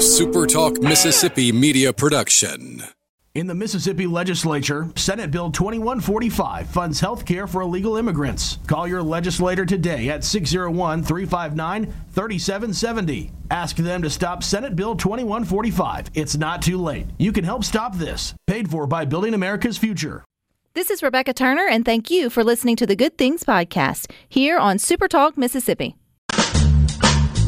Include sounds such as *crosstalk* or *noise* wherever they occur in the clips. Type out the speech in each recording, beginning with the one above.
A SuperTalk Mississippi media production. In the Mississippi legislature, Senate Bill 2145 funds health care for illegal immigrants. Call your legislator today at 601 359 3770. Ask them to stop Senate Bill 2145. It's not too late. You can help stop this. Paid for by Building America's Future. This is Rebecca Turner, and thank you for listening to the Good Things Podcast here on SuperTalk Mississippi.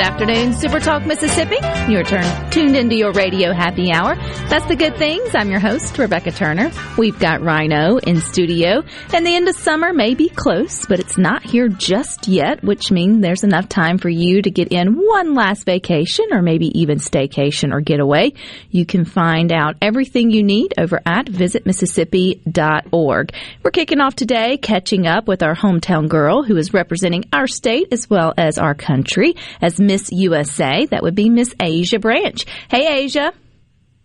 Good afternoon, Super Talk Mississippi. Your turn tuned into your radio happy hour. That's the good things. I'm your host, Rebecca Turner. We've got Rhino in studio, and the end of summer may be close, but it's not here just yet, which means there's enough time for you to get in one last vacation or maybe even staycation or getaway. You can find out everything you need over at visitmississippi.org. We're kicking off today, catching up with our hometown girl who is representing our state as well as our country as Miss USA. That would be Miss Asia Branch. Hey, Asia.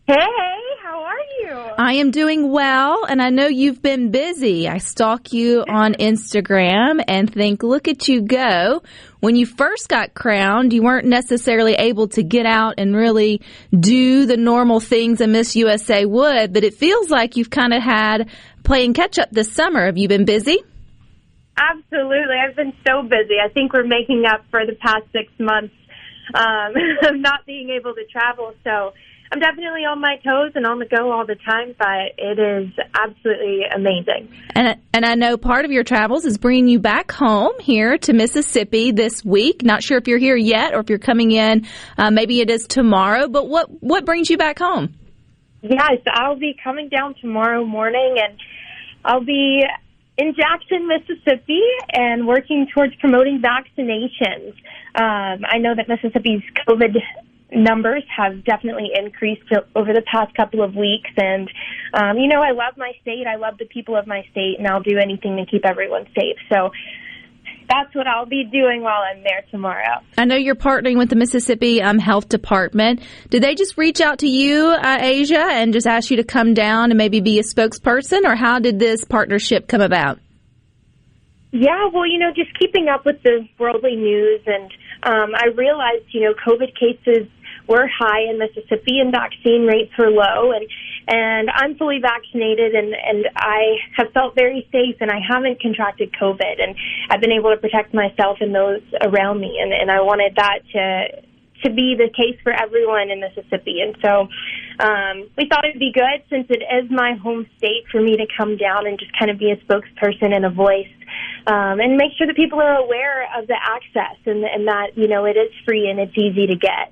Hey, how are you? I am doing well, and I know you've been busy. I stalk you on Instagram and think, look at you go. When you first got crowned, you weren't necessarily able to get out and really do the normal things a Miss USA would, but it feels like you've kind of had playing catch up this summer. Have you been busy? Absolutely. I've been so busy. I think we're making up for the past six months um, *laughs* of not being able to travel. So I'm definitely on my toes and on the go all the time, but it is absolutely amazing. And and I know part of your travels is bringing you back home here to Mississippi this week. Not sure if you're here yet or if you're coming in. Uh, maybe it is tomorrow. But what what brings you back home? Yes, I'll be coming down tomorrow morning, and I'll be in Jackson, Mississippi, and working towards promoting vaccinations. Um, I know that Mississippi's COVID numbers have definitely increased over the past couple of weeks, and um, you know I love my state. I love the people of my state, and I'll do anything to keep everyone safe. So that's what I'll be doing while I'm there tomorrow. I know you're partnering with the Mississippi um, Health Department. Did they just reach out to you, uh, Asia, and just ask you to come down and maybe be a spokesperson, or how did this partnership come about? Yeah, well, you know, just keeping up with the worldly news, and um, I realized, you know, COVID cases were high in Mississippi and vaccine rates were low, and and I'm fully vaccinated, and and I have felt very safe, and I haven't contracted COVID, and I've been able to protect myself and those around me, and and I wanted that to to be the case for everyone in Mississippi. And so um, we thought it'd be good since it is my home state for me to come down and just kind of be a spokesperson and a voice um, and make sure that people are aware of the access and, and that, you know, it is free and it's easy to get.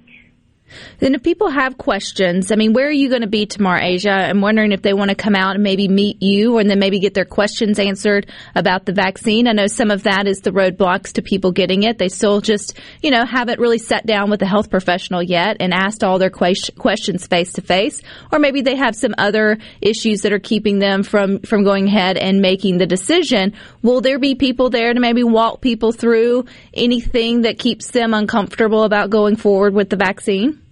Then, if people have questions, I mean, where are you going to be tomorrow, Asia? I'm wondering if they want to come out and maybe meet you and then maybe get their questions answered about the vaccine. I know some of that is the roadblocks to people getting it. They still just, you know, haven't really sat down with a health professional yet and asked all their questions face to face. Or maybe they have some other issues that are keeping them from, from going ahead and making the decision. Will there be people there to maybe walk people through anything that keeps them uncomfortable about going forward with the vaccine?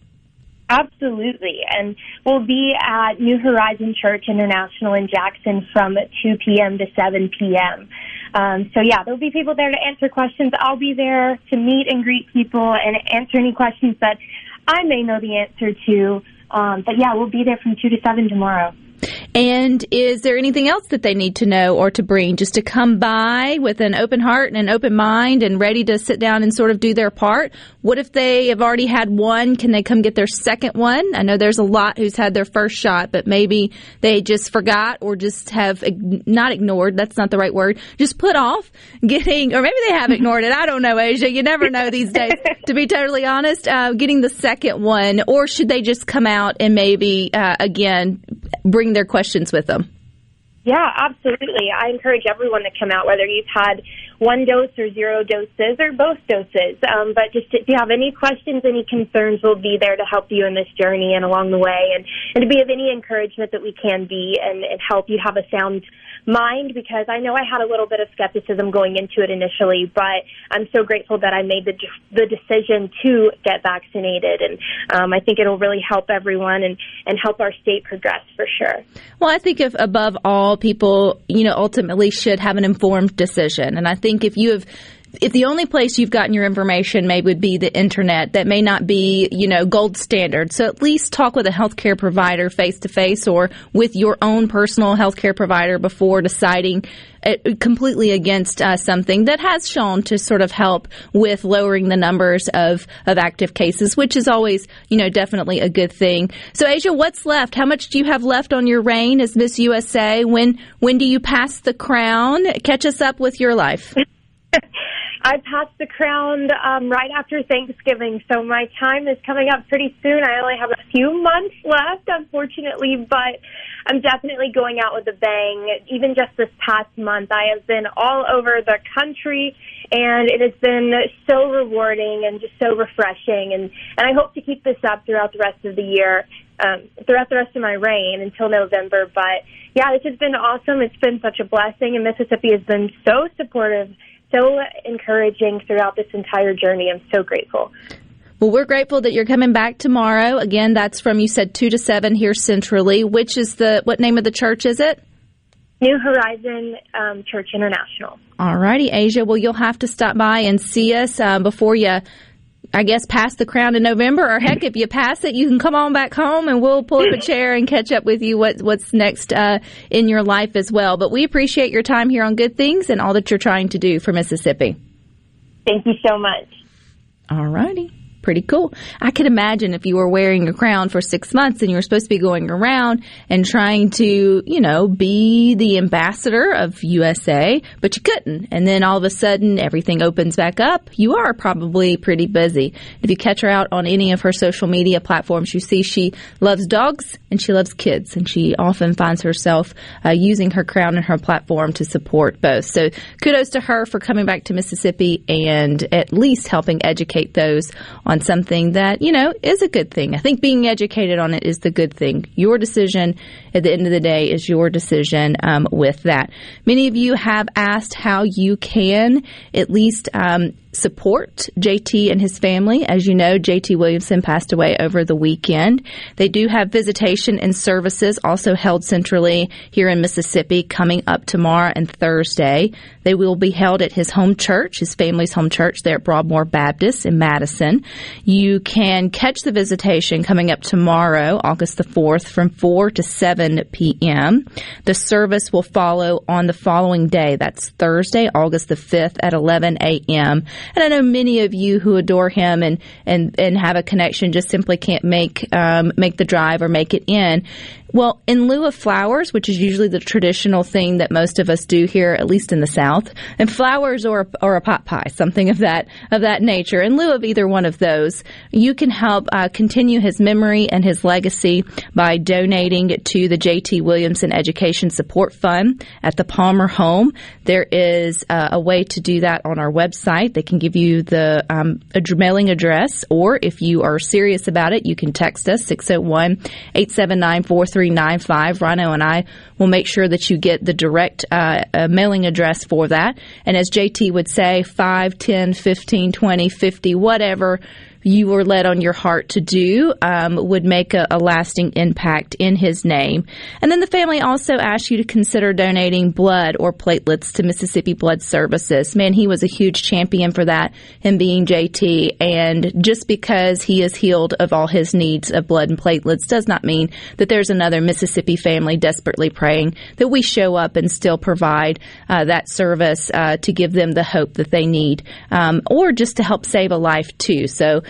Absolutely. And we'll be at New Horizon Church International in Jackson from 2 p.m. to 7 p.m. Um, so, yeah, there'll be people there to answer questions. I'll be there to meet and greet people and answer any questions that I may know the answer to. Um, but, yeah, we'll be there from 2 to 7 tomorrow. And is there anything else that they need to know or to bring just to come by with an open heart and an open mind and ready to sit down and sort of do their part? What if they have already had one? Can they come get their second one? I know there's a lot who's had their first shot, but maybe they just forgot or just have not ignored. That's not the right word. Just put off getting, or maybe they have ignored it. I don't know, Asia. You never know these *laughs* days, to be totally honest, uh, getting the second one, or should they just come out and maybe, uh, again, bring their questions with them. Yeah, absolutely. I encourage everyone to come out, whether you've had one dose or zero doses or both doses. Um, but just if you have any questions, any concerns, we'll be there to help you in this journey and along the way, and and to be of any encouragement that we can be, and, and help you have a sound mind because I know I had a little bit of skepticism going into it initially, but I'm so grateful that I made the the decision to get vaccinated, and um, I think it'll really help everyone and and help our state progress for sure. Well, I think if above all, people you know ultimately should have an informed decision, and I think if you have if the only place you've gotten your information maybe would be the internet, that may not be, you know, gold standard. So at least talk with a healthcare provider face to face or with your own personal healthcare provider before deciding uh, completely against uh, something that has shown to sort of help with lowering the numbers of, of active cases, which is always, you know, definitely a good thing. So Asia, what's left? How much do you have left on your reign as Miss USA? When, when do you pass the crown? Catch us up with your life. *laughs* I passed the crown um, right after Thanksgiving, so my time is coming up pretty soon. I only have a few months left, unfortunately, but I'm definitely going out with a bang. Even just this past month, I have been all over the country, and it has been so rewarding and just so refreshing. And and I hope to keep this up throughout the rest of the year, um, throughout the rest of my reign until November. But yeah, this has been awesome. It's been such a blessing, and Mississippi has been so supportive so encouraging throughout this entire journey. I'm so grateful. Well, we're grateful that you're coming back tomorrow. Again, that's from you said two to seven here centrally. Which is the what name of the church is it? New Horizon um, Church International. All righty, Asia. Well, you'll have to stop by and see us um, before you I guess, pass the crown in November, or heck, if you pass it, you can come on back home and we'll pull up a chair and catch up with you what, what's next uh, in your life as well. But we appreciate your time here on Good Things and all that you're trying to do for Mississippi. Thank you so much. All righty pretty cool. I could imagine if you were wearing a crown for six months and you were supposed to be going around and trying to, you know, be the ambassador of USA, but you couldn't. And then all of a sudden everything opens back up. You are probably pretty busy. If you catch her out on any of her social media platforms, you see she loves dogs and she loves kids and she often finds herself uh, using her crown and her platform to support both. So kudos to her for coming back to Mississippi and at least helping educate those something that, you know, is a good thing. I think being educated on it is the good thing. Your decision at the end of the day is your decision um, with that. Many of you have asked how you can at least um, support JT and his family. As you know, JT Williamson passed away over the weekend. They do have visitation and services also held centrally here in Mississippi coming up tomorrow and Thursday. They will be held at his home church, his family's home church there at Broadmoor Baptist in Madison. You can catch the visitation coming up tomorrow, August the 4th from 4 to 7 p.m. The service will follow on the following day. That's Thursday, August the 5th at 11 a.m. And I know many of you who adore him and, and, and have a connection just simply can't make, um, make the drive or make it in. Well, in lieu of flowers, which is usually the traditional thing that most of us do here, at least in the South, and flowers or or a pot pie, something of that of that nature. In lieu of either one of those, you can help uh, continue his memory and his legacy by donating to the J.T. Williamson Education Support Fund at the Palmer Home. There is uh, a way to do that on our website. They can give you the um, mailing address, or if you are serious about it, you can text us 601 879 4395. Rhino and I will make sure that you get the direct uh, uh, mailing address for that. And as JT would say, 5, 10, 15, 20, 50, whatever you were led on your heart to do um, would make a, a, lasting impact in his name. And then the family also asked you to consider donating blood or platelets to Mississippi Blood Services. Man, he was a huge champion for that, him being JT. And just because he is healed of all his needs of blood and platelets does not mean that there's another Mississippi family desperately praying that we show up and still provide uh, that service uh, to give them the hope that they need, um, or just to help save a life too. So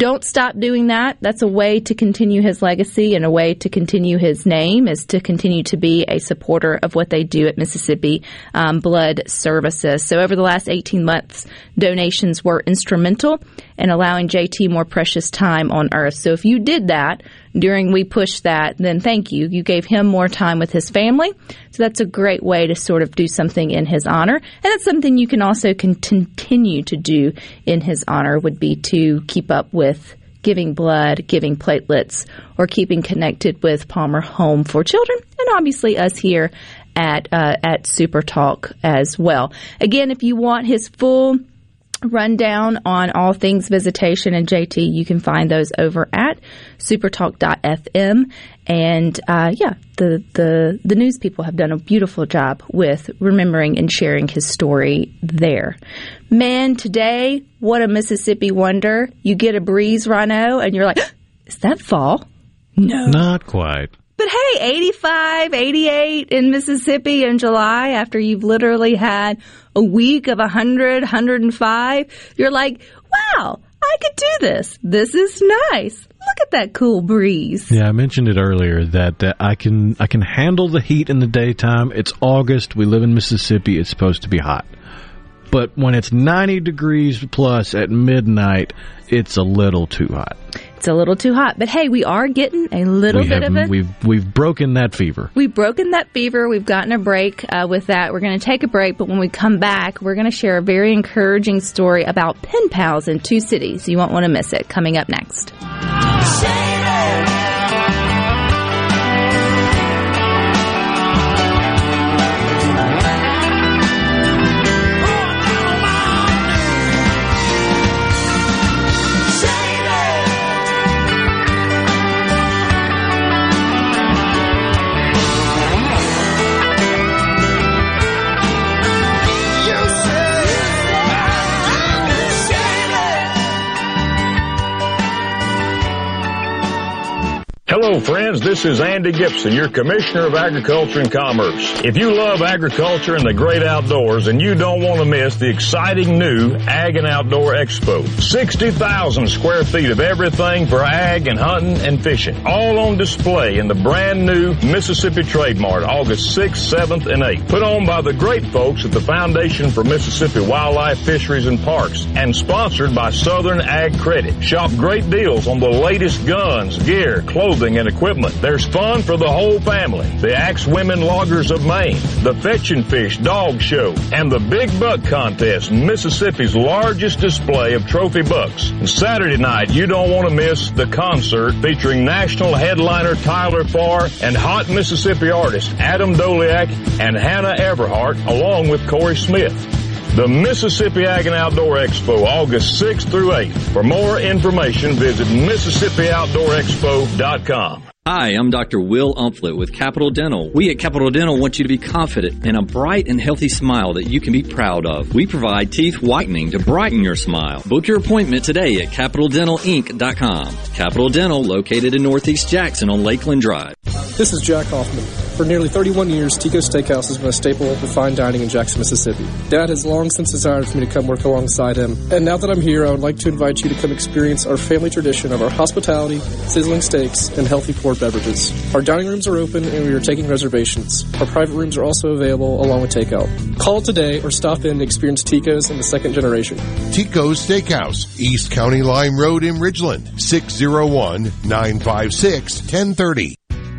don't stop doing that. That's a way to continue his legacy and a way to continue his name is to continue to be a supporter of what they do at Mississippi um, Blood Services. So over the last 18 months, donations were instrumental in allowing JT more precious time on earth. So if you did that, during we Push that, then thank you. You gave him more time with his family. So that's a great way to sort of do something in his honor. And that's something you can also continue to do in his honor would be to keep up with giving blood, giving platelets, or keeping connected with Palmer Home for Children, and obviously us here at uh, at Super Talk as well. Again, if you want his full rundown on all things visitation and JT, you can find those over at supertalk.fm. And uh, yeah, the, the, the news people have done a beautiful job with remembering and sharing his story there. Man, today, what a Mississippi wonder. You get a breeze, Rhino, and you're like, *gasps* is that fall? No. Not quite. But hey, 85, 88 in Mississippi in July after you've literally had a week of 100, 105, you're like, wow, I could do this. This is nice. Look at that cool breeze. Yeah, I mentioned it earlier that, that I can I can handle the heat in the daytime. It's August. We live in Mississippi. It's supposed to be hot. But when it's 90 degrees plus at midnight, it's a little too hot. It's a little too hot, but hey, we are getting a little we bit of it. We've we've broken that fever. We've broken that fever. We've gotten a break uh, with that. We're going to take a break, but when we come back, we're going to share a very encouraging story about pen pals in two cities. You won't want to miss it. Coming up next. Hello, friends. This is Andy Gipson, your Commissioner of Agriculture and Commerce. If you love agriculture and the great outdoors, and you don't want to miss the exciting new Ag and Outdoor Expo. 60,000 square feet of everything for ag and hunting and fishing. All on display in the brand new Mississippi Trade Mart, August 6th, 7th, and 8th. Put on by the great folks at the Foundation for Mississippi Wildlife, Fisheries, and Parks, and sponsored by Southern Ag Credit. Shop great deals on the latest guns, gear, clothing, clothing and equipment. There's fun for the whole family. The Axe Women Loggers of Maine, the Fetch and Fish Dog Show, and the Big Buck Contest, Mississippi's largest display of trophy bucks. And Saturday night, you don't want to miss the concert featuring national headliner Tyler Farr and hot Mississippi artist Adam Doleac and Hannah Everhart along with Corey Smith. The Mississippi Ag and Outdoor Expo, August 6th through 8th. For more information, visit MississippiOutdoorExpo.com. Hi, I'm Dr. Will Umflett with Capital Dental. We at Capital Dental want you to be confident in a bright and healthy smile that you can be proud of. We provide teeth whitening to brighten your smile. Book your appointment today at CapitalDentalInc.com. Capital Dental, located in Northeast Jackson on Lakeland Drive. This is Jack Hoffman. For nearly 31 years, Tico's Steakhouse has been a staple of fine dining in Jackson, Mississippi. Dad has long since desired for me to come work alongside him, and now that I'm here, I would like to invite you to come experience our family tradition of our hospitality, sizzling steaks, and healthy poured beverages. Our dining rooms are open and we are taking reservations. Our private rooms are also available along with takeout. Call today or stop in to experience Tico's in the second generation. Tico's Steakhouse, East County Line Road in Ridgeland, 601 956 1030.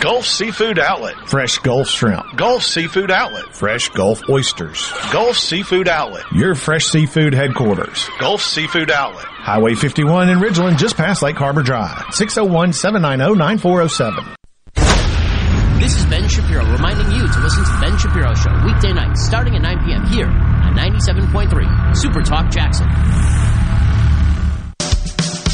Gulf Seafood Outlet. Fresh Gulf Shrimp. Gulf Seafood Outlet. Fresh Gulf Oysters. Gulf Seafood Outlet. Your fresh seafood headquarters. Gulf Seafood Outlet. Highway 51 in Ridgeland, just past Lake Harbor Drive. 601-790-9407. This is Ben Shapiro reminding you to listen to The Ben Shapiro Show weekday nights starting at 9 p.m. here on 97.3 Super Talk Jackson.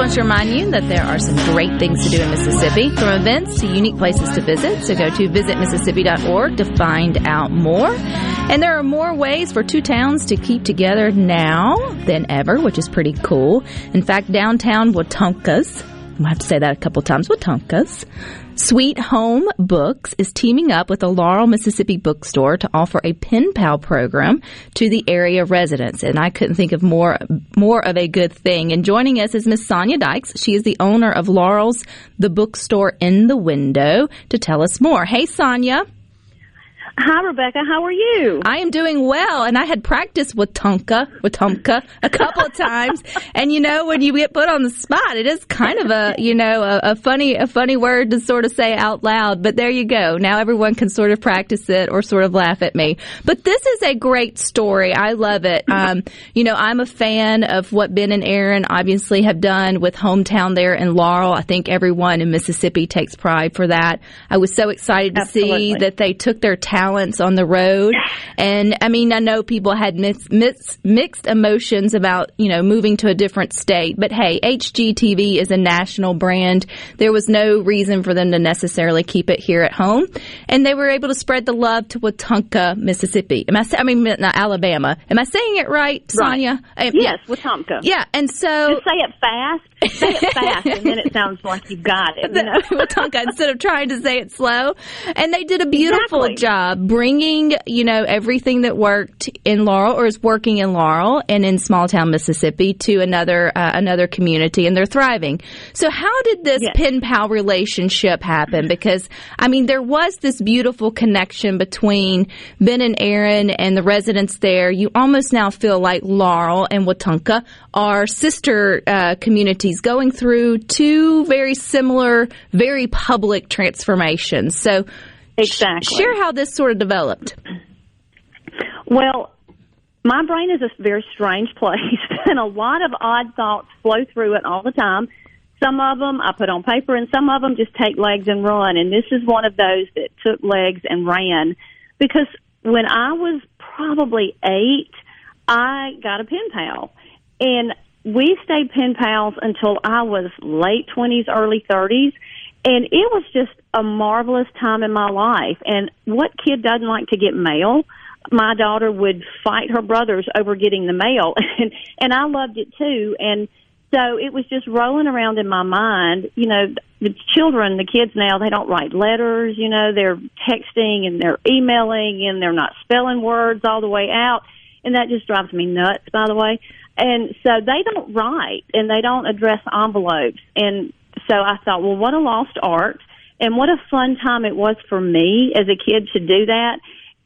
Wants to remind you that there are some great things to do in Mississippi, from events to unique places to visit. So go to visitmississippi.org to find out more. And there are more ways for two towns to keep together now than ever, which is pretty cool. In fact, downtown Watonkas, I have to say that a couple times, Watonkas, Sweet Home Books is teaming up with the Laurel, Mississippi bookstore to offer a pen pal program to the area residents. And I couldn't think of more, more of a good thing. And joining us is Miss Sonia Dykes. She is the owner of Laurel's The Bookstore in the Window to tell us more. Hey, Sonia. Hi, Rebecca. How are you? I am doing well, and I had practiced with Tonka, with Tomka, a couple of times. *laughs* And you know, when you get put on the spot, it is kind of a, you know, a, a, funny, a funny word to sort of say out loud. But there you go. Now everyone can sort of practice it or sort of laugh at me. But this is a great story. I love it. Um, you know, I'm a fan of what Ben and Erin obviously have done with hometown there in Laurel. I think everyone in Mississippi takes pride for that. I was so excited to Absolutely. see that they took their talents on the road. And I mean, I know people had mixed, mixed, mixed emotions about, you know, moving to a different state, but hey, HGTV is a national brand. There was no reason for them to necessarily keep it here at home. And they were able to spread the love to Watonka, Mississippi. Am I, I mean, not Alabama. Am I saying it right, Sonia? Uh, Yes, Watonka. Yeah, and so Just say it fast. Say it fast, and then it sounds like you've got it. You know? *laughs* Watonka instead of trying to say it slow. And they did a beautiful Exactly. job bringing, you know, everything that worked in Laurel or is working in Laurel and in small town Mississippi to another uh, another community and they're thriving. So how did this pen pal relationship happen? Because I mean there was this beautiful connection between Ben and Erin and the residents there. You almost now feel like Laurel and Watonka are sister uh, communities going through two very similar, very public transformations. So Exactly. share how this sort of developed. Well, my brain is a very strange place, *laughs* and a lot of odd thoughts flow through it all the time. Some of them I put on paper, and some of them just take legs and run. And this is one of those that took legs and ran because when I was probably eight, I got a pen pal, and we stayed pen pals until I was late twenties, early thirties. And it was just a marvelous time in my life. And what kid doesn't like to get mail? My daughter would fight her brothers over getting the mail, *laughs* and and I loved it too. And so it was just rolling around in my mind. You know, the children, the kids now, they don't write letters. You know, they're texting and they're emailing and they're not spelling words all the way out, and that just drives me nuts. By the way, and so they don't write and they don't address envelopes and so I thought, well, what a lost art and what a fun time it was for me as a kid to do that.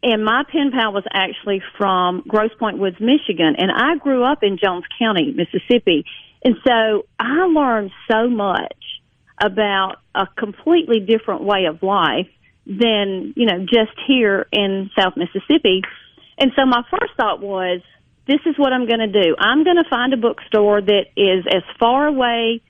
And my pen pal was actually from Grosse Pointe Woods, Michigan, and I grew up in Jones County, Mississippi. And so I learned so much about a completely different way of life than, you know, just here in South Mississippi. And so my first thought was, this is what I'm going to do. I'm going to find a bookstore that is as far away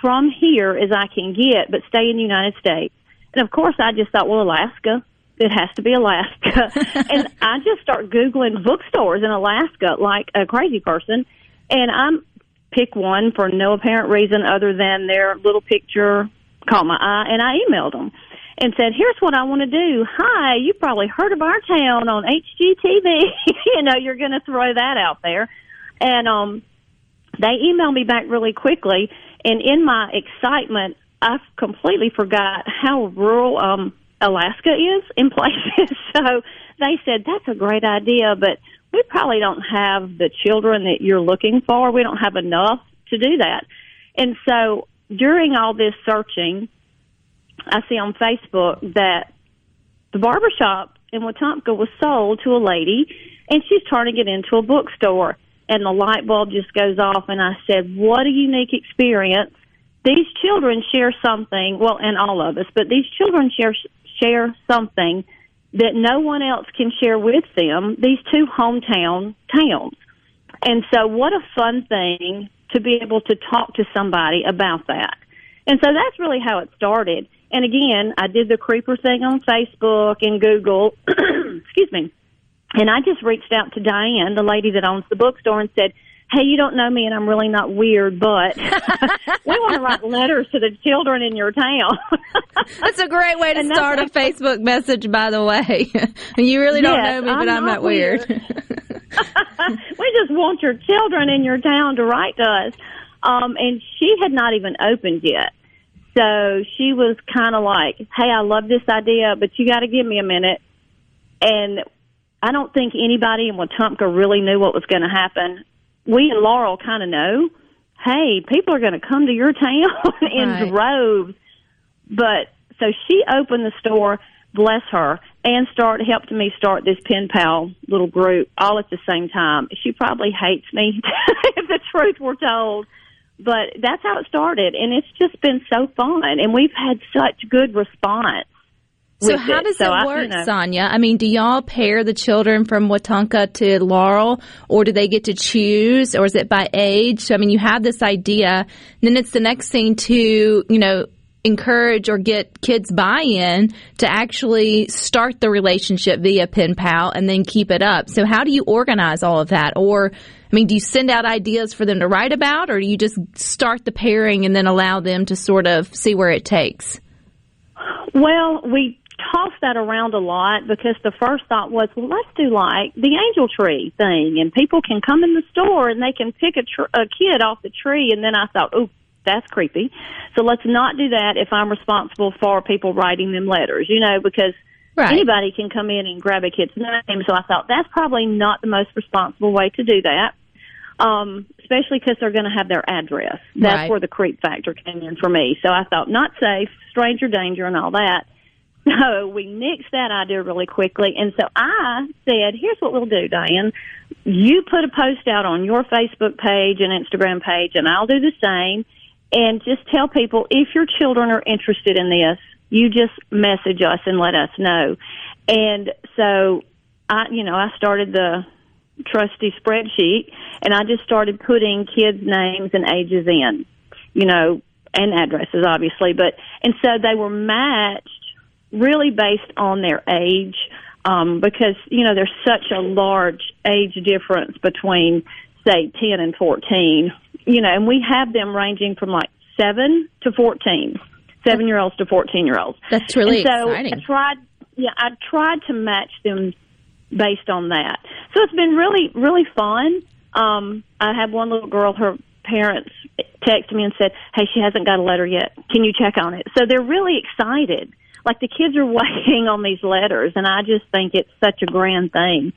from here as I can get, but stay in the United States. And of course, I just thought, well, Alaska. It has to be Alaska. *laughs* and I just start Googling bookstores in Alaska like a crazy person. And I'm pick one for no apparent reason other than their little picture caught my eye. And I emailed them and said, here's what I want to do. Hi, you probably heard of our town on HGTV. *laughs* you know, you're going to throw that out there. And, um, they emailed me back really quickly. And in my excitement, I completely forgot how rural, um, Alaska is in *laughs* places. so they said, that's a great idea, but we probably don't have the children that you're looking for. We don't have enough to do that. And so during all this searching, I see on Facebook that the barbershop in Wetumpka was sold to a lady and she's turning it into a bookstore. And the light bulb just goes off and I said, what a unique experience. These children share something, well, and all of us, but these children share, share something that no one else can share with them, these two hometown towns. And so what a fun thing to be able to talk to somebody about that. And so that's really how it started. And again, I did the creeper thing on Facebook and Google, *clears throat* excuse me. And I just reached out to Diane, the lady that owns the bookstore, and said, Hey, you don't know me and I'm really not weird, but *laughs* we want to write letters to the children in your town. *laughs* That's a great way to And start a Facebook message, by the way. *laughs* you really don't Yes, know me, but I'm I'm not not weird. we just want your children in your town to write to us. Um, and she had not even opened yet. So she was kind of like, hey, I love this idea, but you got to give me a minute. And I don't think anybody in Wetumpka really knew what was going to happen. We in Laurel kind of know, hey, people are going to come to your town *laughs* in Right. droves. But so she opened the store, bless her, and start helped me start this pen pal little group all at the same time. She probably hates me *laughs* if the truth were told. But that's how it started and it's just been so fun and we've had such good response. So how it. does So it work, know- Sonia? I mean, do y'all pair the children from Watonka to Laurel, or do they get to choose, or is it by age? So, I mean, you have this idea, and then it's the next thing to, you know, encourage or get kids buy-in to actually start the relationship via pen pal and then keep it up. So how do you organize all of that? Or, I mean, do you send out ideas for them to write about, or do you just start the pairing and then allow them to sort of see where it takes? Well, we tossed that around a lot because the first thought was, well, let's do like the angel tree thing, and people can come in the store and they can pick a, tr- a kid off the tree. And then I thought, oh, that's creepy. So let's not do that if I'm responsible for people writing them letters, you know, because Right. anybody can come in and grab a kid's name. So I thought that's probably not the most responsible way to do that. Um, especially because they're going to have their address. That's Right. where the creep factor came in for me. So I thought not safe, stranger danger, and all that. *laughs* So we nixed that idea really quickly. And so I said, here's what we'll do, Diane. You put a post out on your Facebook page and Instagram page, and I'll do the same. And just tell people if your children are interested in this, you just message us and let us know. And so I, you know, I started the trusty spreadsheet and I just started putting kids' names and ages in, you know, and addresses obviously, but, and so they were matched really based on their age, um, because, you know, there's such a large age difference between, say, 10 and 14, you know, and we have them ranging from like 7 to 14, seven year olds to 14 year olds. That's really and so exciting. I tried, yeah, I tried to match them based on that. So it's been really, really fun. Um, I have one little girl, her parents texted me and said, Hey, she hasn't got a letter yet. Can you check on it? So they're really excited. Like the kids are *laughs* waiting on these letters and I just think it's such a grand thing.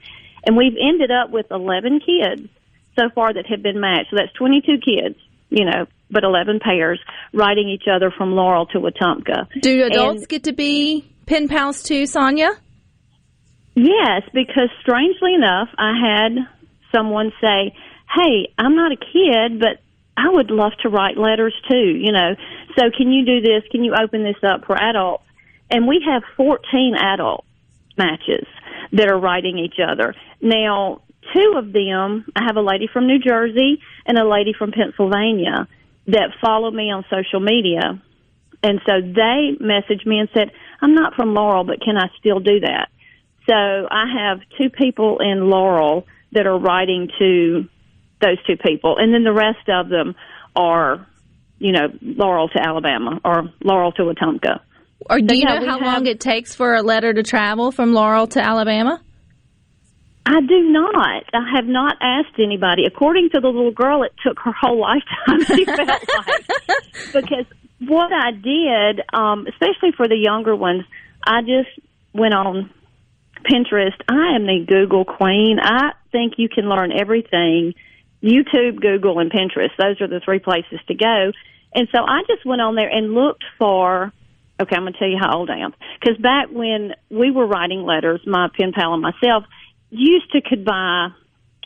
And we've ended up with 11 kids so far that have been matched. So that's 22 kids, you know, but 11 pairs writing each other from Laurel to Wetumpka. Do adults And- get to be pen pals too, Sonia? Yes, because strangely enough, I had someone say, "Hey, I'm not a kid, but I would love to write letters too." You know, so can you do this? Can you open this up for adults? And we have 14 adult matches that are writing each other. Now, two of them, I have a lady from New Jersey and a lady from Pennsylvania that follow me on social media. And so they messaged me and said, I'm not from Laurel, but can I still do that? So I have two people in Laurel that are writing to those two people. And then the rest of them are, you know, Laurel to Alabama or Laurel to Wetumpka. Or do So, you yeah, know how have- long it takes for a letter to travel from Laurel to Alabama? I do not. I have not asked anybody. According to the little girl, it took her whole *laughs* lifetime. She felt like *laughs* because what I did, um, especially for the younger ones, I just went on Pinterest. I am the Google queen. I think you can learn everything. YouTube, Google, and Pinterest. Those are the three places to go. And so I just went on there and looked for. Okay, I'm going to tell you how old I am. Because back when we were writing letters, my pen pal and myself used to could buy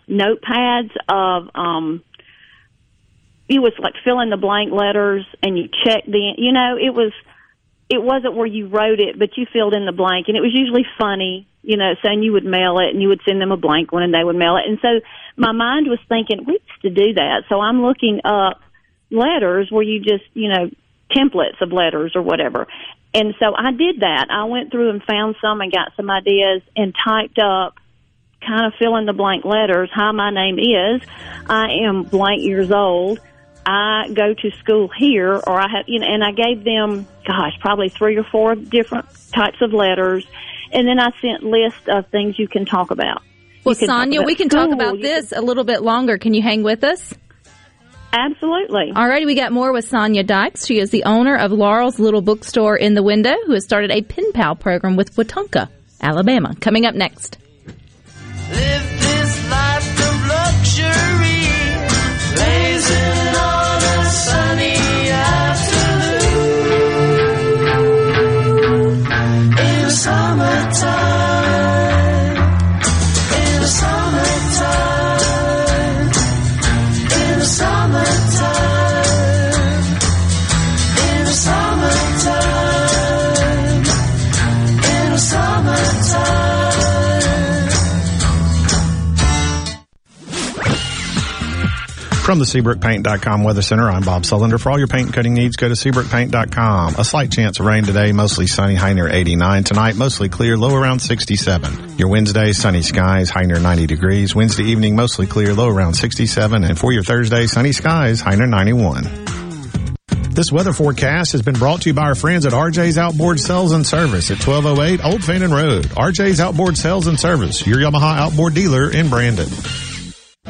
notepads of um it was like fill in the blank letters and you check the you know it was it wasn't where you wrote it but you filled in the blank and it was usually funny you know saying you would mail it and you would send them a blank one and they would mail it. And so my mind was thinking we used to do that. So i'm looking up letters where you just you know templates of letters or whatever. And so i did that. I went through and found some and got some ideas and typed up kind of fill in the blank letters. Hi, my name is. I am blank years old. I go to school here, or I have, you know, and I gave them, gosh, probably three or four different types of letters, and then I sent lists of things you can talk about. Well, You can talk Sonia, we can talk about this a little bit longer. Can you hang with us? Absolutely. All righty, we got more with Sonia Dykes. She is the owner of Laurel's Little Bookstore in the Window, who has started a pen pal program with Watonka, Alabama. Coming up next. From the SeabrookPaint.com Weather Center, I'm Bob Sullender. For all your paint and cutting needs, go to SeabrookPaint.com. A slight chance of rain today, mostly sunny, high near 89. Tonight, mostly clear, low around 67. Your Wednesday, sunny skies, high near 90 degrees. Wednesday evening, mostly clear, low around 67. And for your Thursday, sunny skies, high near 91. This weather forecast has been brought to you by our friends at RJ's Outboard Sales and Service at 1208 Old Fannin Road. RJ's Outboard Sales and Service, your Yamaha outboard dealer in Brandon.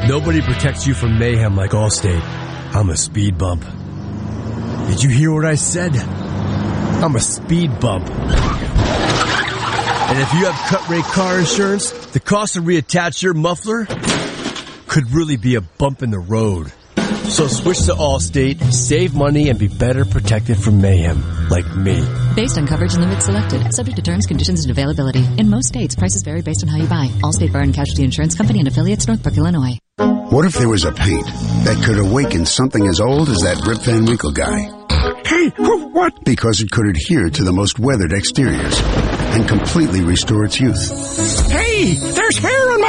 Nobody protects you from mayhem like Allstate. I'm a speed bump. Did you hear what I said? I'm a speed bump. And if you have cut rate car insurance, the cost to reattach your muffler could really be a bump in the road. So switch to Allstate, save money, and be better protected from mayhem like me. Based on coverage and limits selected, subject to terms, conditions, and availability. In most states, prices vary based on how you buy. Allstate Bar and Casualty Insurance Company and affiliates, Northbrook, Illinois. What if there was a paint that could awaken something as old as that Rip Van Winkle guy? Hey, what? Because it could adhere to the most weathered exteriors and completely restore its youth. Hey, there's hair on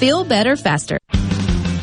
Feel better faster.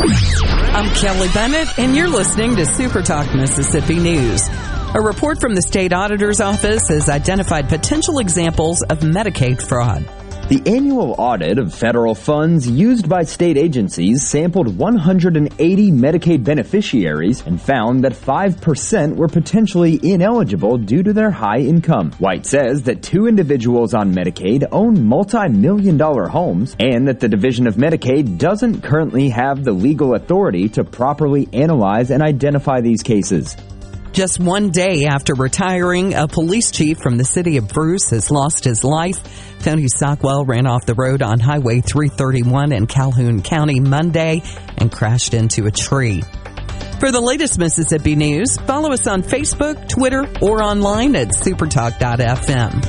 I'm Kelly Bennett, and you're listening to Super Talk Mississippi News. A report from the state auditor's office has identified potential examples of Medicaid fraud. The annual audit of federal funds used by state agencies sampled 180 Medicaid beneficiaries and found that 5% were potentially ineligible due to their high income. White says that two individuals on Medicaid own multi-million dollar homes and that the Division of Medicaid doesn't currently have the legal authority to properly analyze and identify these cases. Just one day after retiring, a police chief from the city of Bruce has lost his life. Tony Sockwell ran off the road on Highway 331 in Calhoun County Monday and crashed into a tree. For the latest Mississippi news, follow us on Facebook, Twitter, or online at supertalk.fm.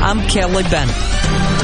I'm Kelly Bennett.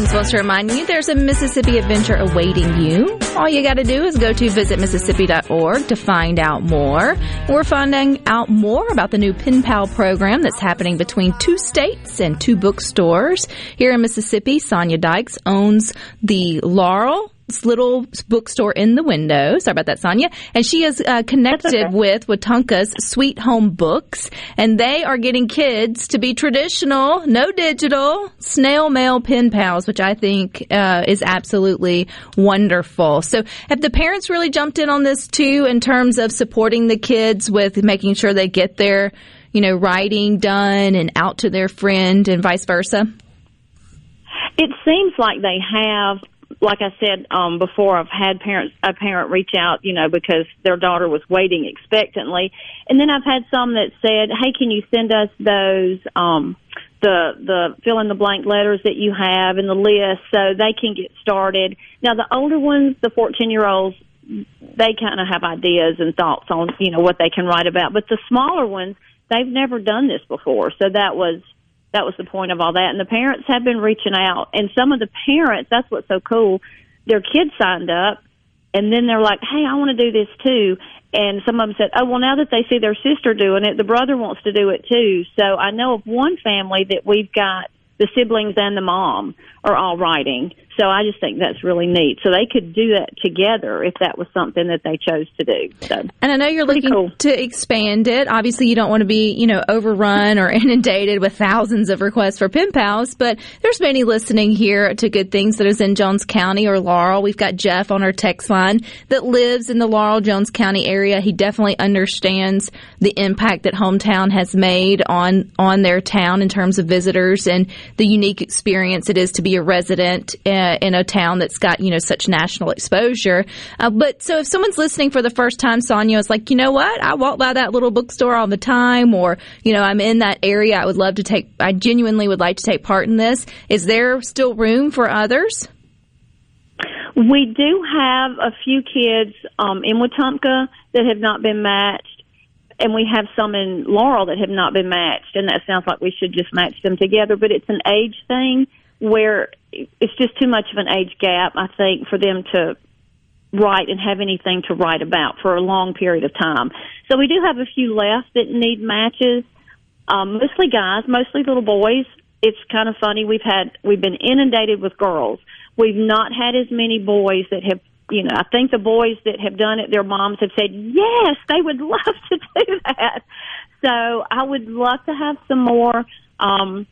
Good wants to remind you there's a Mississippi adventure awaiting you. All you got to do is go to visitmississippi.org to find out more. We're finding out more about the new Pen Pal program that's happening between two states and two bookstores. Here in Mississippi, Sonia Dykes owns the Laurel little bookstore in the window. Sorry about that, Sonia. And she is uh, connected with Wetumpka's Sweet Home Books, and they are getting kids to be traditional, no digital, snail mail pen pals, which I think uh, is absolutely wonderful. So, have the parents really jumped in on this too, in terms of supporting the kids with making sure they get their, you know, writing done and out to their friend, and vice versa? It seems like they have like I said um, before, I've had parents a parent reach out, you know, because their daughter was waiting expectantly, and then I've had some that said, "Hey, can you send us those um, the the fill in the blank letters that you have in the list so they can get started?" Now, the older ones, the fourteen year olds, they kind of have ideas and thoughts on you know what they can write about, but the smaller ones, they've never done this before, so that was that was the point of all that. And the parents have been reaching out, and some of the parents, that's what's so cool. Their kids signed up, and then they're like, "Hey, I want to do this too." And some of them said, "Oh, well, now that they see their sister doing it, the brother wants to do it too." So I know of one family that we've got the siblings and the mom are all writing. So I just think that's really neat. So they could do that together if that was something that they chose to do. So And I know you're looking cool. to expand it. Obviously, you don't want to be, you know, overrun or *laughs* inundated with thousands of requests for pen pals, but there's many listening here to Good Things that is in Jones County or Laurel. We've got Jeff on our text line that lives in the Laurel, Jones County area. He definitely understands the impact that hometown has made on, on their town in terms of visitors and the unique experience it is to be a resident uh, in a town that's got you know such national exposure. Uh, but so if someone's listening for the first time, Sonia is like, you know what, I walk by that little bookstore all the time, or you know, I'm in that area. I would love to take. I genuinely would like to take part in this. Is there still room for others? We do have a few kids um, in Wetumpka that have not been matched, and we have some in Laurel that have not been matched. And that sounds like we should just match them together, but it's an age thing where it's just too much of an age gap, I think, for them to write and have anything to write about for a long period of time. So we do have a few left that need matches, um, mostly guys, mostly little boys. It's kind of funny. We've had we've been inundated with girls. We've not had as many boys that have. You know, I think the boys that have done it, their moms have said yes, they would *laughs* love to do that. So I would love to have some more um,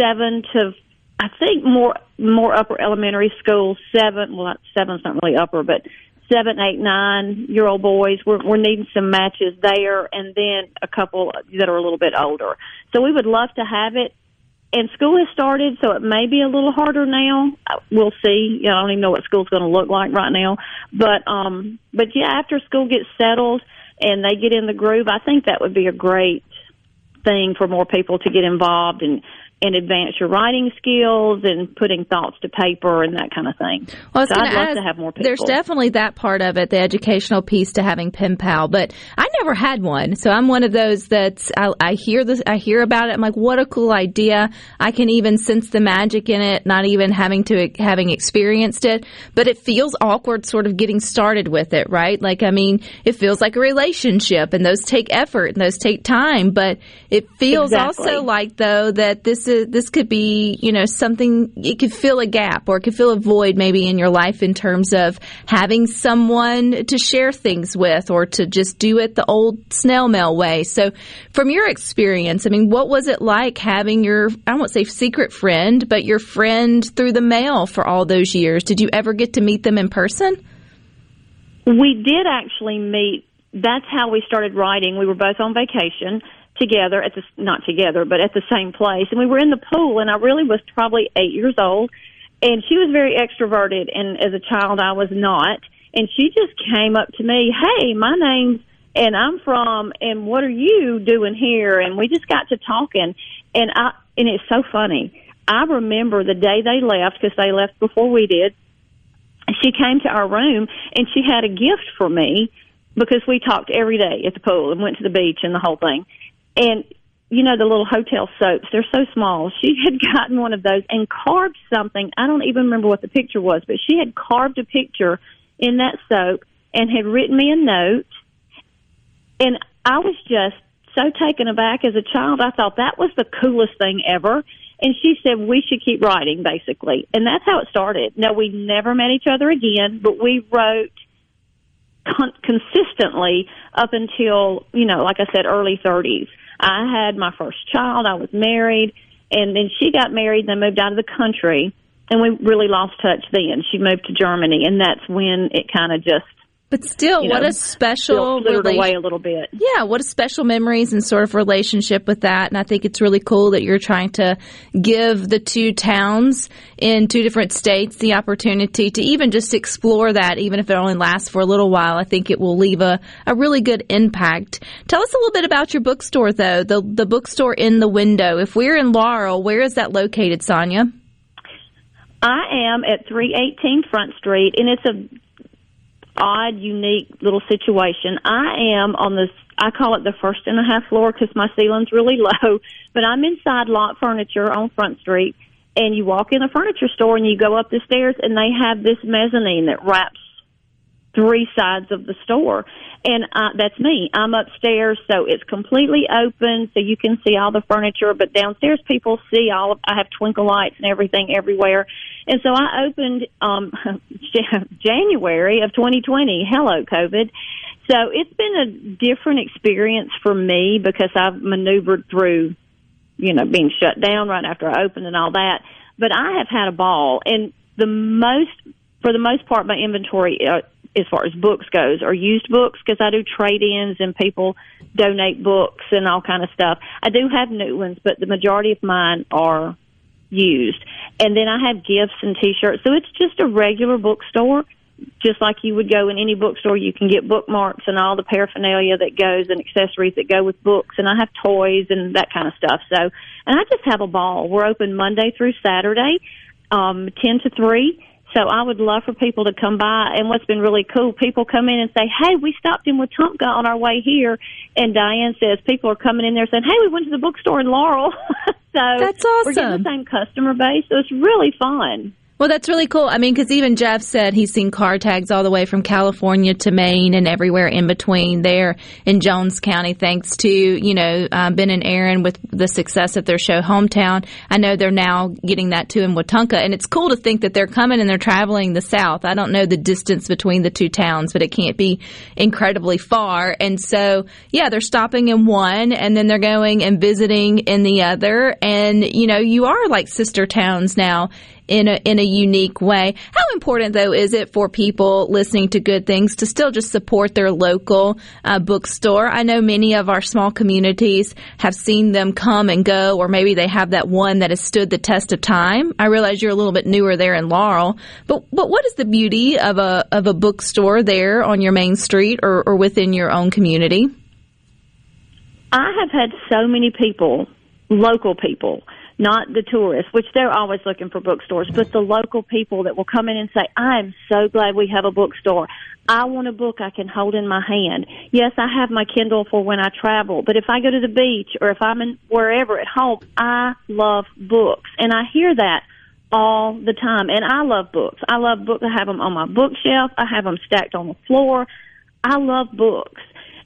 seven to I think more more upper elementary schools, seven well not seven's not really upper, but seven, eight, nine year old boys. We're we're needing some matches there and then a couple that are a little bit older. So we would love to have it. And school has started, so it may be a little harder now. We'll see. You know, I don't even know what school's going to look like right now. But um, but yeah, after school gets settled and they get in the groove, I think that would be a great thing for more people to get involved and and advance your writing skills and putting thoughts to paper and that kind of thing. Well, so I'd love ask, to have more people. There's definitely that part of it, the educational piece to having pen pal, but I never had one. So I'm one of those that's I, I hear this, I hear about it. I'm like, what a cool idea! I can even sense the magic in it, not even having to having experienced it. But it feels awkward, sort of getting started with it, right? Like, I mean, it feels like a relationship, and those take effort and those take time. But it feels Exactly. also like though that this is this could be you know something it could fill a gap or it could fill a void maybe in your life in terms of having someone to share things with or to just do it the old snail mail way so from your experience i mean what was it like having your i won't say secret friend but your friend through the mail for all those years did you ever get to meet them in person We did actually meet. That's how we started writing. We were both on vacation together at the not together, but at the same place, and we were in the pool. And I really was probably eight years old, and she was very extroverted, and as a child, I was not. And she just came up to me, "Hey, my name's and I'm from, and what are you doing here?" And we just got to talking, and I and it's so funny. I remember the day they left because they left before we did she came to our room and she had a gift for me because we talked every day at the pool and went to the beach and the whole thing. And you know the little hotel soaps, they're so small. She *laughs* had gotten one of those and carved something. I don't even remember what the picture was, but she had carved a picture in that soap and had written me a note. And I was just so taken aback as a child. I thought that was the coolest thing ever. And she said we should keep writing, basically. And that's how it started. No, we never met each other again, but we wrote con- consistently up until, you know, like I said, early 30s. I had my first child. I was married. And then she got married and moved out of the country. And we really lost touch then. She moved to Germany. And that's when it kind of just But still, you what know, a special relation- away a little bit. Yeah, what a special memories and sort of relationship with that. And I think it's really cool that you're trying to give the two towns in two different states the opportunity to even just explore that, even if it only lasts for a little while. I think it will leave a, a really good impact. Tell us a little bit about your bookstore, though, the, the bookstore in the window. If we're in Laurel, where is that located, Sonia? I am at 318 Front Street, and it's a odd, unique little situation. I am on this. I call it the first and a half floor because my ceiling's really *laughs* low, but I'm inside Lott Furniture on Front Street, and you walk in a furniture store and you go up the stairs, and they have this mezzanine that wraps three sides of the store. And uh, that's me. I'm upstairs, so it's completely open, so you can see all the furniture. But downstairs, people see all. Of, I have twinkle lights and everything everywhere. And so I opened um, *laughs* January of 2020. Hello, COVID. So it's been a different experience for me because I've maneuvered through, you know, being shut down right after I opened and all that. But I have had a ball, and the most, for the most part, my inventory. As far as books goes or used books because I do trade ins and people donate books and all kind of stuff. I do have new ones, but the majority of mine are used. And then I have gifts and t-shirts. So it's just a regular bookstore, just like you would go in any bookstore. You can get bookmarks and all the paraphernalia that goes and accessories that go with books. And I have toys and that kind of stuff. So, and I just have a ball. We're open Monday through Saturday, um, 10 to 3. So I would love for people to come by. And what's been really cool, people come in and say, "Hey, we stopped in Wetumpka on our way here," and Diane says people are coming in there saying, "Hey, we went to the bookstore in Laurel." *laughs* so That's awesome. We're getting the same customer base, so it's really fun. Well, that's really cool. I mean, because even Jeff said he's seen car tags all the way from California to Maine and everywhere in between there in Jones County, thanks to, you know, um, Ben and Erin with the success of their show Hometown. I know they're now getting that too in Wetumpka. And it's cool to think that they're coming and they're traveling the South. I don't know the distance between the two towns, but it can't be incredibly far. And so, yeah, they're stopping in one and then they're going and visiting in the other. And, you know, you are like sister towns now in a in a unique way. How important though is it for people listening to good things to still just support their local uh, bookstore? I know many of our small communities have seen them come and go, or maybe they have that one that has stood the test of time. I realize you're a little bit newer there in Laurel, but but what is the beauty of a of a bookstore there on your main street or, or within your own community? I have had so many people, local people, not the tourists, which they're always looking for bookstores, but the local people that will come in and say, I am so glad we have a bookstore. I want a book I can hold in my hand. Yes, I have my Kindle for when I travel, but if I go to the beach or if I'm in wherever at home, I love books. And I hear that all the time. And I love books. I love books. I have them on my bookshelf. I have them stacked on the floor. I love books.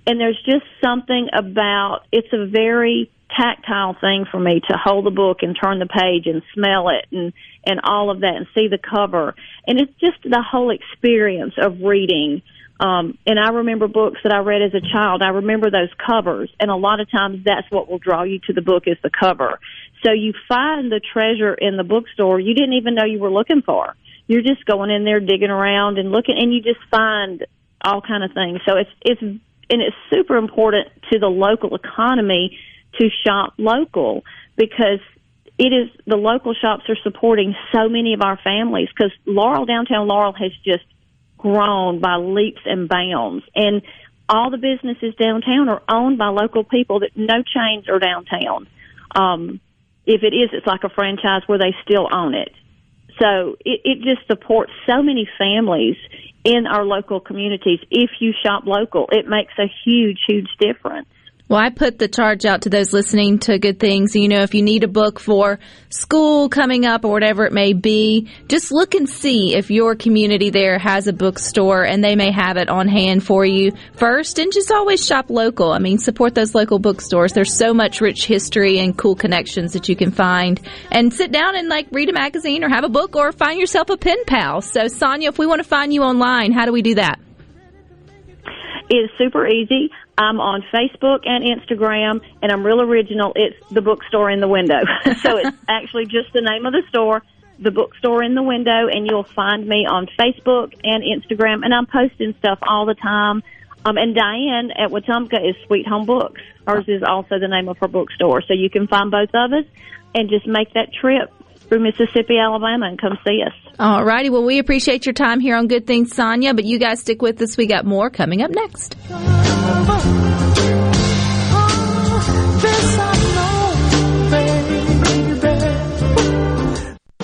And there's just something about it's a very tactile thing for me to hold the book and turn the page and smell it and and all of that and see the cover. And it's just the whole experience of reading. Um, and I remember books that I read as a child. I remember those covers, and a lot of times that's what will draw you to the book is the cover. So you find the treasure in the bookstore you didn't even know you were looking for. You're just going in there digging around and looking, and you just find all kind of things. So it's it's and it's super important to the local economy to shop local because it is the local shops are supporting so many of our families because Laurel downtown Laurel has just grown by leaps and bounds and all the businesses downtown are owned by local people that no chains are downtown. Um, if it is, it's like a franchise where they still own it. So it, it just supports so many families in our local communities. If you shop local, it makes a huge, huge difference. Well, I put the charge out to those listening to good things. You know, if you need a book for school coming up or whatever it may be, just look and see if your community there has a bookstore and they may have it on hand for you first. And just always shop local. I mean, support those local bookstores. There's so much rich history and cool connections that you can find. And sit down and like read a magazine or have a book or find yourself a pen pal. So, Sonia, if we want to find you online, how do we do that? It is super easy. I'm on Facebook and Instagram, and I'm real original. It's the bookstore in the window. *laughs* so it's *laughs* actually just the name of the store, the bookstore in the window, and you'll find me on Facebook and Instagram. And I'm posting stuff all the time. Um, and Diane at Wetumpka is Sweet Home Books. Hers is also the name of her bookstore. So you can find both of us and just make that trip through Mississippi, Alabama, and come see us. All righty. Well, we appreciate your time here on Good Things, Sonia, but you guys stick with us. We got more coming up next.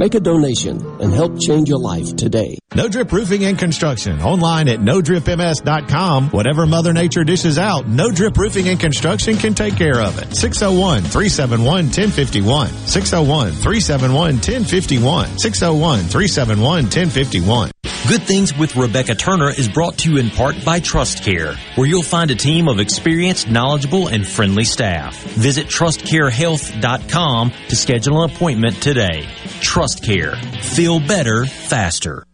Make a donation and help change your life today. No Drip Roofing and Construction. Online at NoDripMS.com. Whatever Mother Nature dishes out, No Drip Roofing and Construction can take care of it. 601-371-1051. 601-371-1051. 601-371-1051. Good Things with Rebecca Turner is brought to you in part by Trust Care, where you'll find a team of experienced, knowledgeable, and friendly staff. Visit trustcarehealth.com to schedule an appointment today. Trust Care. Feel better, faster.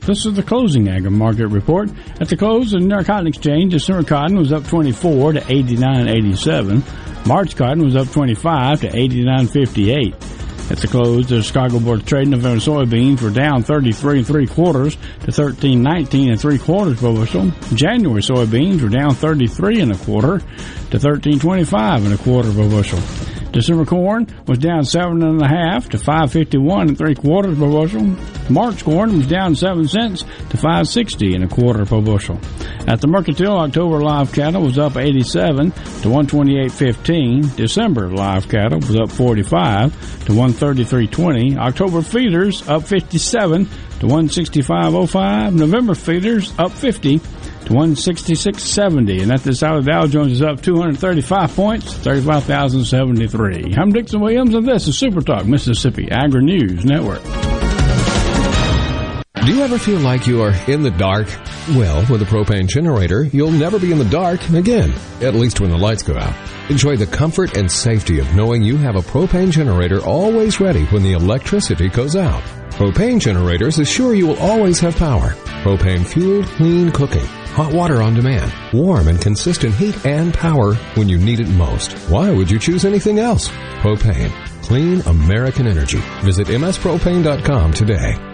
This is the closing agri market report. At the close of the New York Cotton Exchange, December cotton was up 24 to 89.87. March cotton was up 25 to 89.58. At the close, the Chicago Board of Trade November soybeans were down 33 and three quarters to 13.19 and three quarters per bushel. January soybeans were down 33 and a quarter to 13.25 and a quarter per bushel. December corn was down seven and a half to 551 and three quarters per bushel. March corn was down seven cents to 560 and a quarter per bushel. At the Mercantile, October live cattle was up 87 to 128.15. December live cattle was up 45 to 133.20. October feeders up 57 to 165.05. November feeders up 50 to 166.70. And at the South Dow Jones is up 235 points, 35,073. I'm Dixon Williams, and this is Super Talk Mississippi Agri News Network. Do you ever feel like you are in the dark? Well, with a propane generator, you'll never be in the dark again, at least when the lights go out. Enjoy the comfort and safety of knowing you have a propane generator always ready when the electricity goes out. Propane generators assure you will always have power. Propane fueled, clean cooking. Hot water on demand. Warm and consistent heat and power when you need it most. Why would you choose anything else? Propane. Clean American energy. Visit mspropane.com today.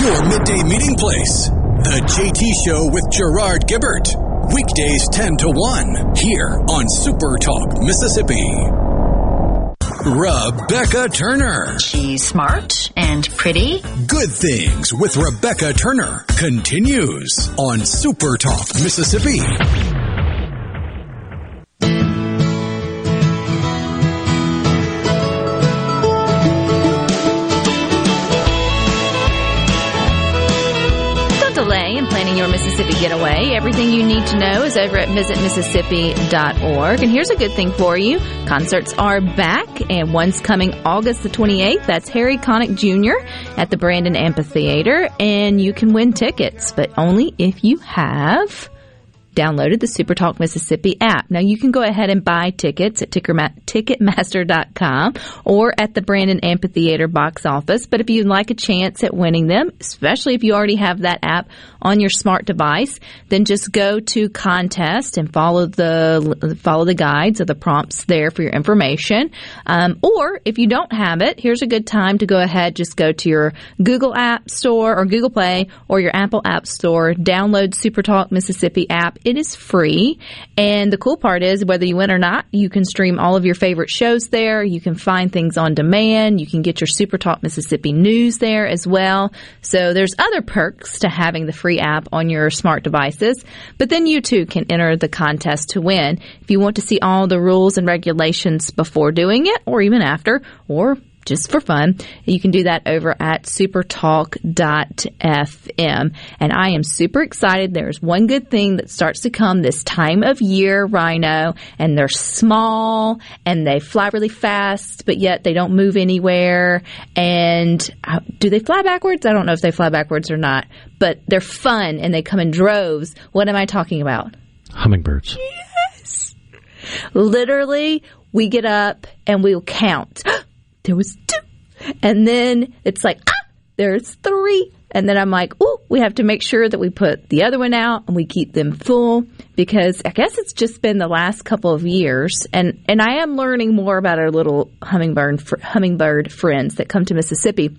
Your midday meeting place. The JT Show with Gerard Gibbert. Weekdays 10 to 1 here on Super Talk, Mississippi. Rebecca Turner. She's smart and pretty. Good Things with Rebecca Turner continues on Super Talk, Mississippi. Everything you need to know is over at visitmississippi.org. And here's a good thing for you. Concerts are back and one's coming August the 28th. That's Harry Connick Jr. at the Brandon Amphitheater. And you can win tickets, but only if you have downloaded the Supertalk Mississippi app. Now you can go ahead and buy tickets at Ticketmaster.com or at the Brandon Amphitheater box office. But if you'd like a chance at winning them, especially if you already have that app on your smart device, then just go to contest and follow the follow the guides or the prompts there for your information. Um, or if you don't have it, here's a good time to go ahead. Just go to your Google App Store or Google Play or your Apple App Store. Download Supertalk Mississippi app. It is free. And the cool part is whether you win or not, you can stream all of your favorite shows there. You can find things on demand. You can get your Super Talk Mississippi news there as well. So there's other perks to having the free app on your smart devices. But then you too can enter the contest to win. If you want to see all the rules and regulations before doing it or even after, or just for fun. You can do that over at supertalk.fm. And I am super excited. There's one good thing that starts to come this time of year, Rhino, and they're small and they fly really fast, but yet they don't move anywhere. And uh, do they fly backwards? I don't know if they fly backwards or not, but they're fun and they come in droves. What am I talking about? Hummingbirds. Yes. Literally, we get up and we'll count. There was two. And then it's like, ah, there's three. And then I'm like, oh, we have to make sure that we put the other one out and we keep them full because I guess it's just been the last couple of years. And, and I am learning more about our little hummingbird, hummingbird friends that come to Mississippi.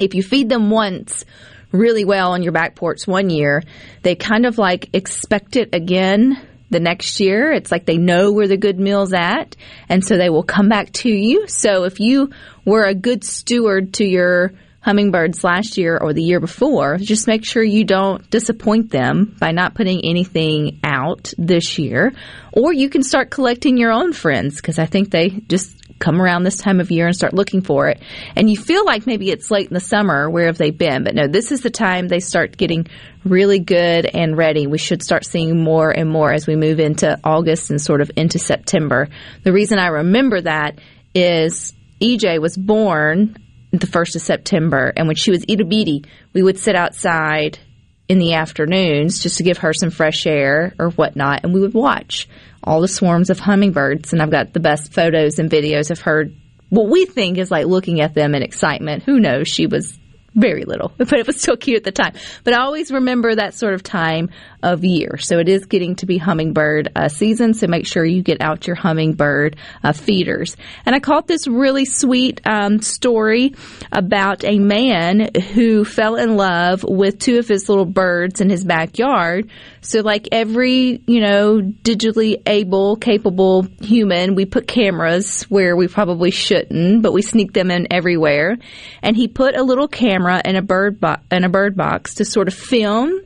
If you feed them once really well on your back porch one year, they kind of like expect it again the next year. It's like they know where the good meal's at, and so they will come back to you. So if you were a good steward to your hummingbirds last year or the year before, just make sure you don't disappoint them by not putting anything out this year. Or you can start collecting your own friends because I think they just come around this time of year and start looking for it. And you feel like maybe it's late in the summer, where have they been? But no, this is the time they start getting really good and ready. We should start seeing more and more as we move into August and sort of into September. The reason I remember that is EJ was born the 1st of September, and when she was itty bitty, we would sit outside in the afternoons just to give her some fresh air or whatnot, and we would watch all the swarms of hummingbirds. And I've got the best photos and videos of her. What we think is like looking at them in excitement. Who knows? She was very little, *laughs* but it was still cute at the time. But I always remember that sort of time of year. So it is getting to be hummingbird uh, season. So make sure you get out your hummingbird uh, feeders. And I caught this really sweet um, story about a man who fell in love with two of his little birds in his backyard. So like every, you know, digitally able, capable human, we put cameras where we probably shouldn't, but we sneak them in everywhere. And he put a little camera in a bird bo- in a bird box to sort of film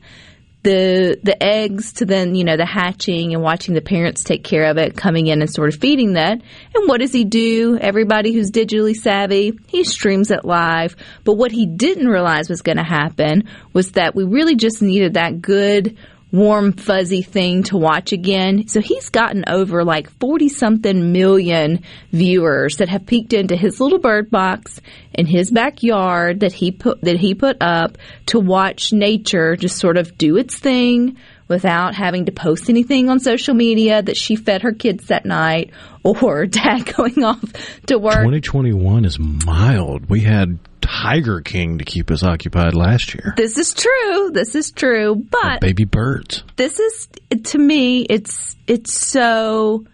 the the eggs to then you know the hatching and watching the parents take care of it coming in and sort of feeding that. And what does he do? Everybody who's digitally savvy he streams it live. But what he didn't realize was going to happen was that we really just needed that good warm fuzzy thing to watch again. So he's gotten over like 40 something million viewers that have peeked into his little bird box in his backyard that he put that he put up to watch nature just sort of do its thing without having to post anything on social media that she fed her kids that night or *laughs* dad going off to work. 2021 is mild. We had Tiger King to keep us occupied last year. This is true. This is true. But baby birds. This is to me it's it's so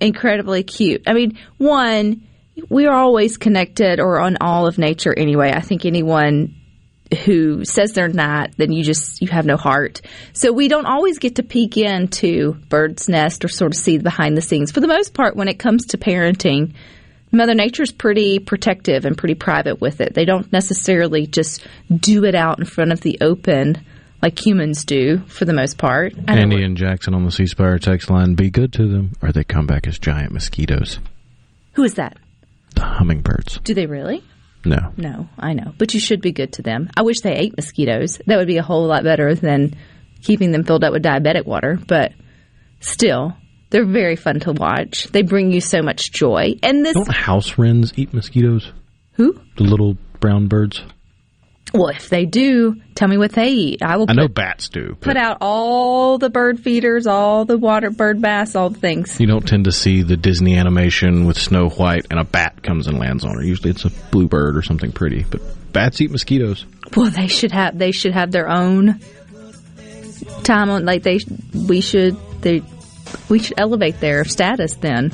incredibly cute. I mean, one we are always connected or on all of nature anyway. I think anyone who says they're not, then you just you have no heart. So we don't always get to peek into bird's nest or sort of see behind the scenes. For the most part, when it comes to parenting, Mother Nature's pretty protective and pretty private with it. They don't necessarily just do it out in front of the open like humans do for the most part. Andy and Jackson on the C Spire text line, be good to them or they come back as giant mosquitoes. Who is that? The hummingbirds. Do they really? No. No, I know. But you should be good to them. I wish they ate mosquitoes. That would be a whole lot better than keeping them filled up with diabetic water. But still, they're very fun to watch. They bring you so much joy. And this Don't house wrens eat mosquitoes? Who? The little brown birds. Well, if they do, tell me what they eat. I will. I know bats do. Put out all the bird feeders, all the water bird baths, all the things. You don't tend to see the Disney animation with Snow White and a bat comes and lands on her. Usually, it's a bluebird or something pretty. But bats eat mosquitoes. Well, they should have. They should have their own time on. Like they, we should. They we should elevate their status then.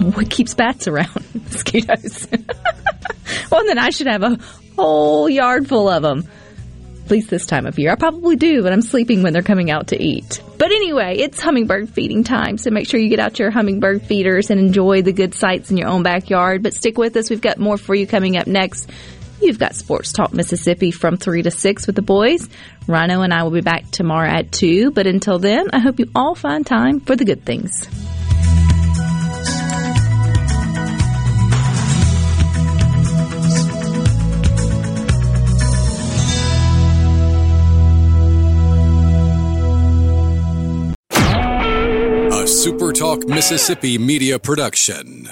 What keeps bats around? *laughs* Mosquitoes. *laughs* well, then I should have a whole yard full of them. At least this time of year. I probably do, but I'm sleeping when they're coming out to eat. But anyway, it's hummingbird feeding time, so make sure you get out your hummingbird feeders and enjoy the good sights in your own backyard. But stick with us, we've got more for you coming up next. You've got Sports Talk Mississippi from 3 to 6 with the boys. Rhino and I will be back tomorrow at 2, but until then, I hope you all find time for the good things. A SuperTalk Mississippi Media Production.